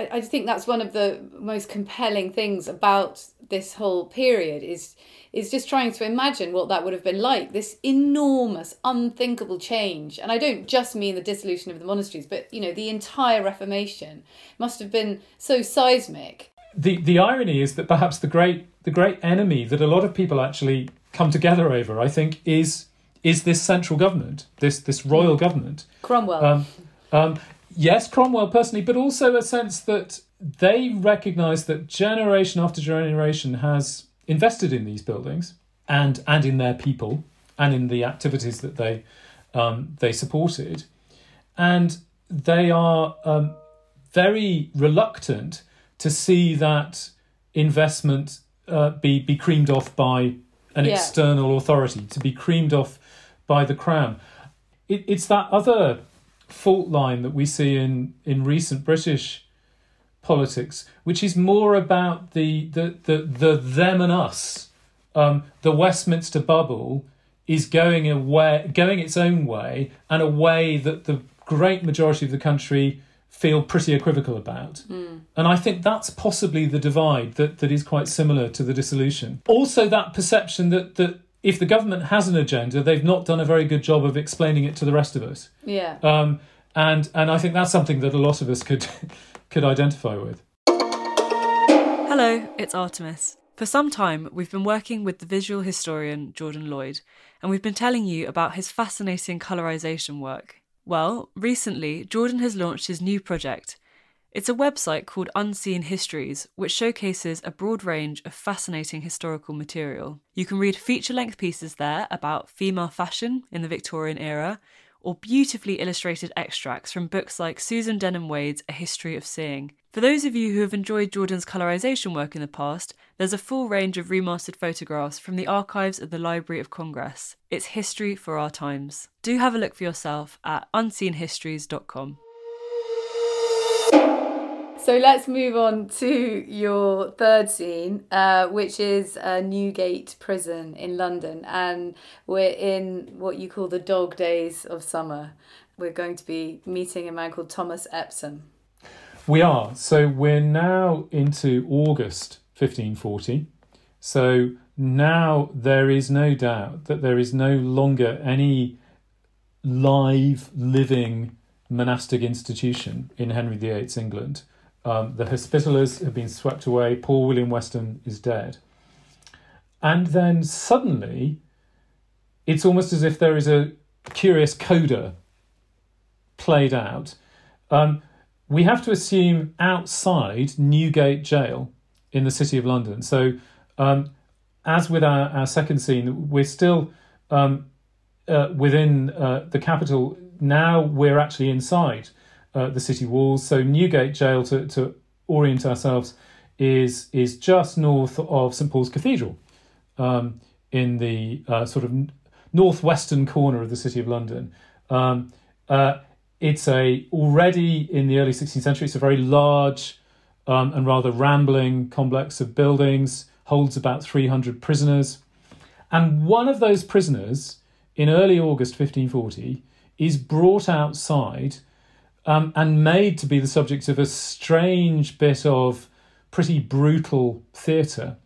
I, I think that's one of the most compelling things about this whole period is is just trying to imagine what that would have been like this enormous unthinkable change. And i don't just mean the dissolution of the monasteries but you know the entire reformation must have been so seismic. The the irony is that perhaps the great the great enemy that a lot of people actually come together over i think is is this central government this this royal government. Cromwell. Um, um, yes cromwell personally but also a sense that they recognize that generation after generation has invested in these buildings and and in their people and in the activities that they um, they supported, and they are um, very reluctant to see that investment uh, be be creamed off by an yeah. external authority, to be creamed off by the crown. It, it's that other fault line that we see in in recent British politics, which is more about the the the, the them and us. Um, the Westminster bubble is going away, going its own way, and a way that the great majority of the country feel pretty equivocal about. Mm. And I think that's possibly the divide that, that is quite similar to the dissolution. Also, that perception that that if the government has an agenda, they've not done a very good job of explaining it to the rest of us. Yeah. Um, and and I think that's something that a lot of us could [laughs] could identify with. Hello, it's Artemis. For some time, we've been working with the visual historian Jordan Lloyd, and we've been telling you about his fascinating colorization work. Well, recently, Jordan has launched his new project. It's a website called Unseen Histories, which showcases a broad range of fascinating historical material. You can read feature length pieces there about female fashion in the Victorian era, or beautifully illustrated extracts from books like Susan Denham Wade's A History of Seeing. For those of you who have enjoyed Jordan's colorization work in the past, there's a full range of remastered photographs from the archives of the Library of Congress. It's history for our times. Do have a look for yourself at unseenhistories.com. So let's move on to your third scene, uh, which is uh, Newgate Prison in London. And we're in what you call the dog days of summer. We're going to be meeting a man called Thomas Epsom. We are. So we're now into August 1540. So now there is no doubt that there is no longer any live, living monastic institution in Henry VIII's England. Um, the Hospitallers have been swept away. Paul William Weston is dead. And then suddenly, it's almost as if there is a curious coda played out. Um, we have to assume outside Newgate Jail in the City of London. So, um, as with our, our second scene, we're still um, uh, within uh, the capital. Now we're actually inside uh, the city walls. So Newgate Jail, to, to orient ourselves, is is just north of St Paul's Cathedral, um, in the uh, sort of northwestern corner of the city of London. Um, uh, it's a already in the early 16th century. It's a very large um, and rather rambling complex of buildings. Holds about 300 prisoners, and one of those prisoners in early August 1540 is brought outside um, and made to be the subject of a strange bit of pretty brutal theatre.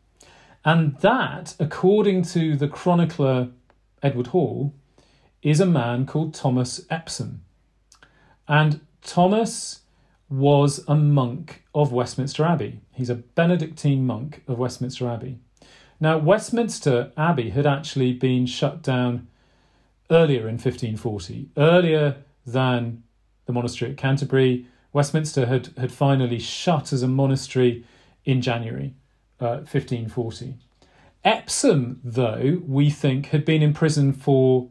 And that, according to the chronicler Edward Hall, is a man called Thomas Epsom. And Thomas was a monk of Westminster Abbey. He's a Benedictine monk of Westminster Abbey. Now, Westminster Abbey had actually been shut down earlier in 1540, earlier than the monastery at Canterbury. Westminster had, had finally shut as a monastery in January uh, 1540. Epsom, though, we think had been in prison for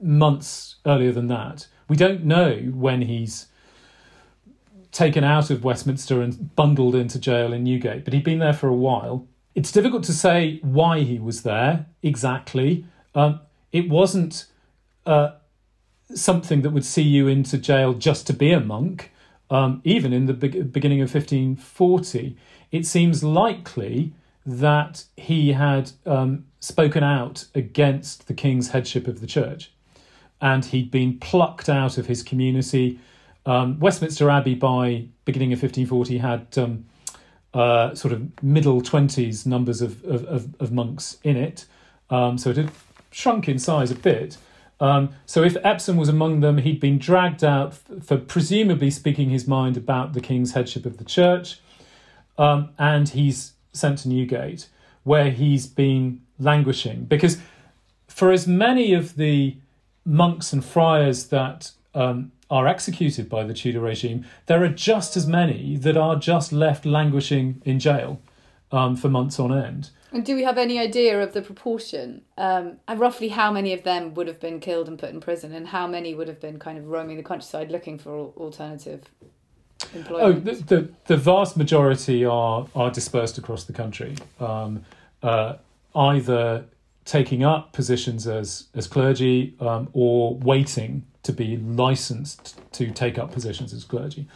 months earlier than that. We don't know when he's taken out of Westminster and bundled into jail in Newgate, but he'd been there for a while. It's difficult to say why he was there exactly. Um, it wasn't uh, something that would see you into jail just to be a monk, um, even in the be- beginning of 1540, it seems likely that he had um, spoken out against the king's headship of the church. And he'd been plucked out of his community. Um, Westminster Abbey, by beginning of 1540, had um, uh, sort of middle 20s numbers of, of, of, of monks in it. Um, so it had shrunk in size a bit. Um, so if Epsom was among them, he'd been dragged out for presumably speaking his mind about the king's headship of the church, um, and he's sent to Newgate, where he's been languishing. Because for as many of the monks and friars that um, are executed by the Tudor regime, there are just as many that are just left languishing in jail um, for months on end. And do we have any idea of the proportion? Um, and roughly how many of them would have been killed and put in prison, and how many would have been kind of roaming the countryside looking for alternative employment? Oh, the, the, the vast majority are, are dispersed across the country, um, uh, either taking up positions as, as clergy um, or waiting to be licensed to take up positions as clergy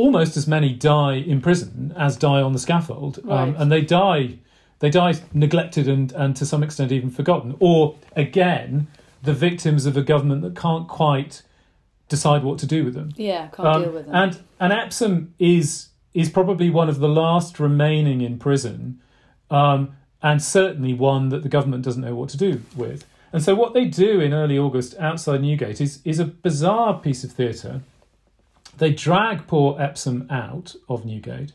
almost as many die in prison as die on the scaffold, um, and they die they die neglected and, and to some extent even forgotten. Or again, the victims of a government that can't quite decide what to do with them. Yeah, can't um, deal with them. And and Epsom is is probably one of the last remaining in prison, um, and certainly one that the government doesn't know what to do with. And so what they do in early August outside Newgate is is a bizarre piece of theatre. They drag poor Epsom out of Newgate,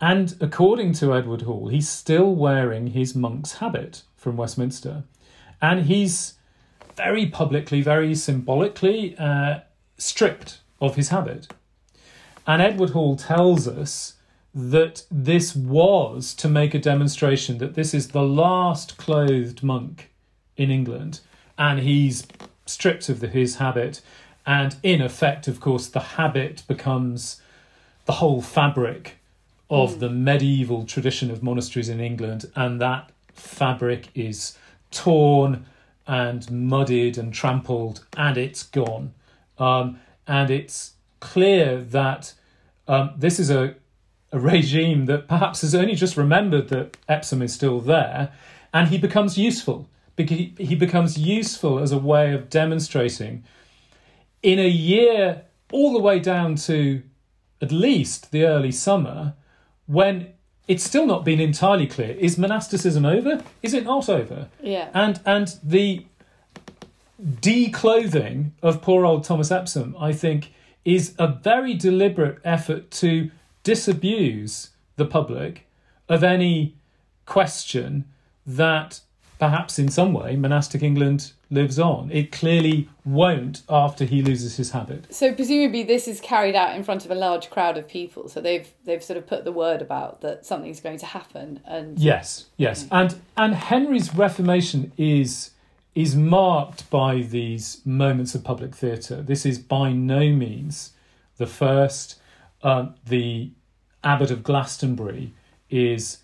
and according to Edward Hall, he's still wearing his monk's habit from Westminster, and he's very publicly, very symbolically uh, stripped of his habit. And Edward Hall tells us that this was to make a demonstration that this is the last clothed monk in England, and he's stripped of the, his habit. And in effect, of course, the habit becomes the whole fabric of mm. the medieval tradition of monasteries in England, and that fabric is torn and muddied and trampled, and it's gone. Um, and it's clear that um, this is a, a regime that perhaps has only just remembered that Epsom is still there, and he becomes useful. He, he becomes useful as a way of demonstrating in a year all the way down to at least the early summer when it's still not been entirely clear is monasticism over? Is it not over? Yeah. And and the declothing of poor old thomas epsom i think is a very deliberate effort to disabuse the public of any question that perhaps in some way monastic England lives on. It clearly won't after he loses his habit. So presumably this is carried out in front of a large crowd of people. So they've they've sort of put the word about that something's going to happen and Yes, yes. And and Henry's reformation is is marked by these moments of public theatre. This is by no means the first. Um, the Abbot of Glastonbury is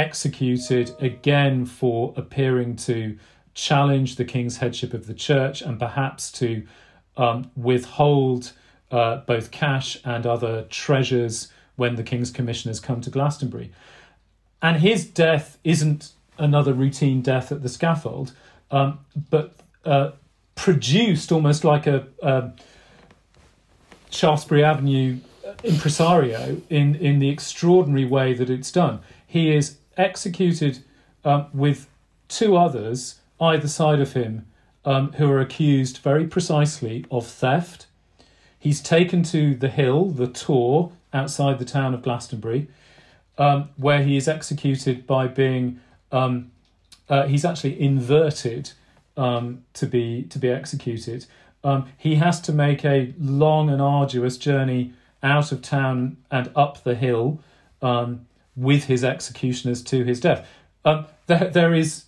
executed again for appearing to challenge the king's headship of the church and perhaps to um, withhold uh, both cash and other treasures when the king's commissioners come to Glastonbury. And his death isn't another routine death at the scaffold, um, but uh, produced almost like a, a Shaftesbury Avenue impresario in, in the extraordinary way that it's done. He is executed um, with two others either side of him um, who are accused very precisely of theft. He's taken to the hill, the Tor, outside the town of Glastonbury, um, where he is executed by being. Um, uh, he's actually inverted um, to be to be executed. Um, he has to make a long and arduous journey out of town and up the hill um, with his executioners to his death. Um, there, there is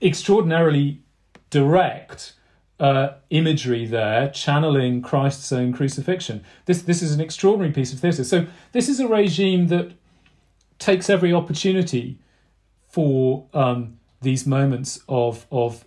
extraordinarily direct uh, imagery there, channeling Christ's own crucifixion. This this is an extraordinary piece of theatre. So this is a regime that takes every opportunity for um, these moments of of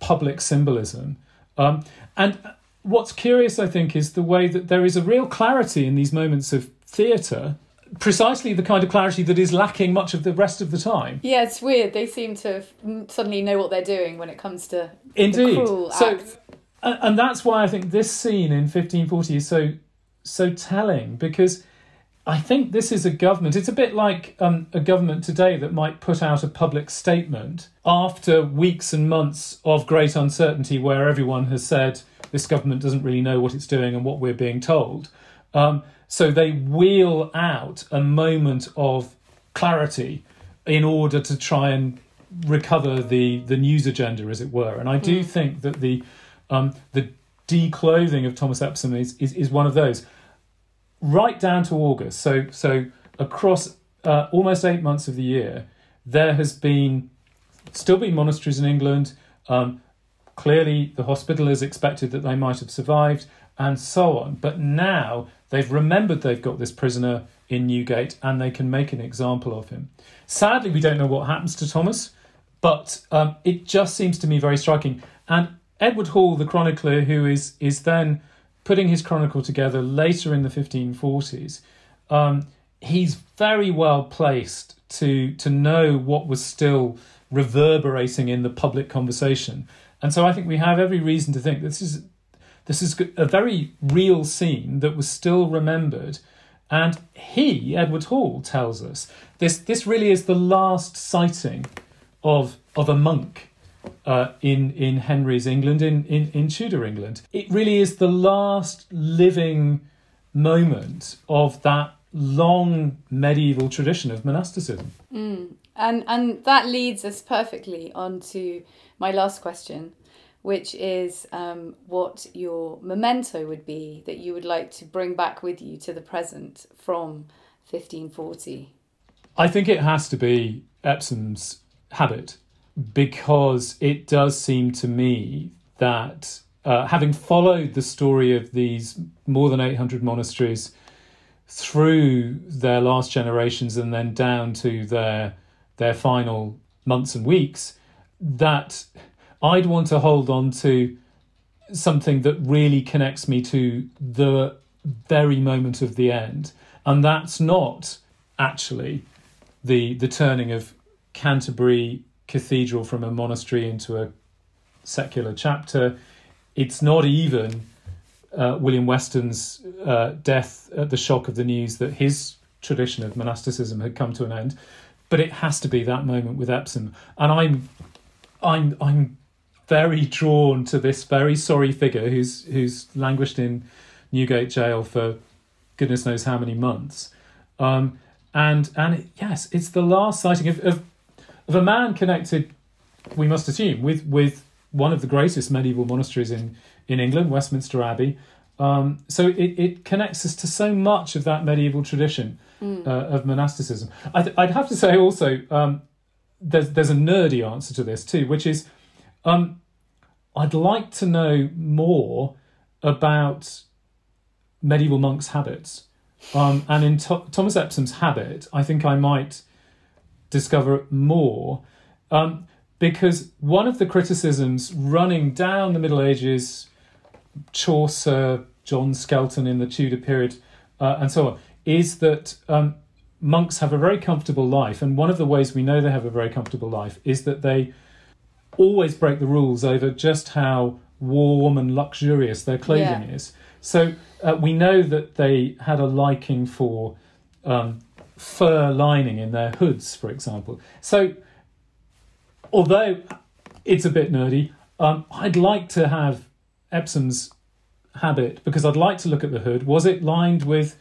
public symbolism. Um, and what's curious, I think, is the way that there is a real clarity in these moments of theatre precisely the kind of clarity that is lacking much of the rest of the time. Yeah, it's weird. They seem to suddenly know what they're doing when it comes to indeed. so, act. and that's why I think this scene in 1540 is so so telling because I think this is a government. It's a bit like um, a government today that might put out a public statement after weeks and months of great uncertainty, where everyone has said this government doesn't really know what it's doing and what we're being told. Um, so they wheel out a moment of clarity in order to try and recover the the news agenda, as it were. And I do mm. think that the um, the declothing of Thomas Epsom is, is, is one of those. Right down to August, so so across uh, almost eight months of the year, there has been still been monasteries in England. Um, clearly, the hospitallers expected that they might have survived, and so on. But now They've remembered they've got this prisoner in Newgate and they can make an example of him. Sadly, we don't know what happens to Thomas, but um, it just seems to me very striking. And Edward Hall, the chronicler, who is is then putting his chronicle together later in the 1540s, um, he's very well placed to to know what was still reverberating in the public conversation. And so I think we have every reason to think this is this is a very real scene that was still remembered. And he, Edward Hall, tells us this, this really is the last sighting of, of a monk uh, in in Henry's England, in, in in Tudor England. It really is the last living moment of that long medieval tradition of monasticism. Mm. And and that leads us perfectly on to my last question, which is um, what your memento would be that you would like to bring back with you to the present from 1540. I think it has to be Epsom's habit because it does seem to me that uh, having followed the story of these more than 800 monasteries through their last generations and then down to their their final months and weeks that I'd want to hold on to something that really connects me to the very moment of the end. And that's not actually the the turning of Canterbury Cathedral from a monastery into a secular chapter. It's not even uh, William Weston's uh, death at the shock of the news that his tradition of monasticism had come to an end. But it has to be that moment with Epsom, and I'm, I'm, I'm very drawn to this very sorry figure who's who's languished in Newgate jail for goodness knows how many months. Um, and and yes, it's the last sighting of, of of a man connected, we must assume, with with one of the greatest medieval monasteries in in England, Westminster Abbey. Um, so it, it connects us to so much of that medieval tradition mm. uh, of monasticism. I'd, I'd, have to say also, um, there's, there's a nerdy answer to this too, which is um, I'd like to know more about medieval monks' habits. Um, and in Th- Thomas Epsom's habit, I think I might discover more. Um, because one of the criticisms running down the Middle Ages Chaucer, John Skelton in the Tudor period, uh, and so on, is that um, monks have a very comfortable life. And one of the ways we know they have a very comfortable life is that they always break the rules over just how warm and luxurious their clothing yeah. is. So uh, we know that they had a liking for um, fur lining in their hoods, for example. So although it's a bit nerdy, um, I'd like to have Epsom's habit because I'd like to look at the hood. Was it lined with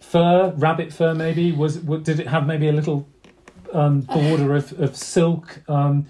fur, rabbit fur? Maybe was did it have maybe a little um, [laughs] border of of silk? Um,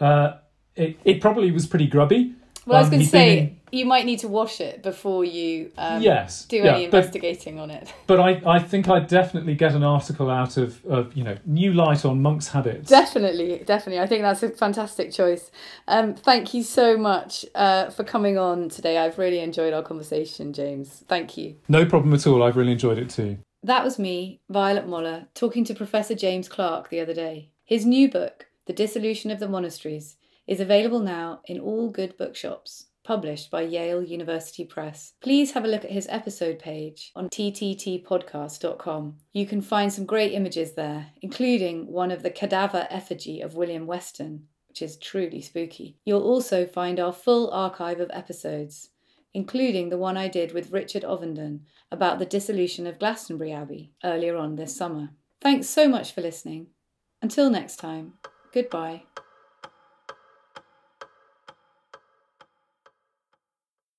uh, it it probably was pretty grubby. Well, I was um, going to say in... you might need to wash it before you um, yes do yeah, any investigating but, on it. [laughs] But I, I think I'd definitely get an article out of, of you know new light on monks' habits. Definitely, definitely. I think that's a fantastic choice. Um, thank you so much uh, for coming on today. I've really enjoyed our conversation, James. Thank you. No problem at all. I've really enjoyed it too. That was me, Violet Moller, talking to Professor James Clark the other day. His new book, The Dissolution of the Monasteries is available now in all good bookshops, published by Yale University Press. Please have a look at his episode page on tttpodcast.com. You can find some great images there, including one of the cadaver effigy of William Weston, which is truly spooky. You'll also find our full archive of episodes, including the one I did with Richard Ovenden about the dissolution of Glastonbury Abbey earlier on this summer. Thanks so much for listening. Until next time, goodbye.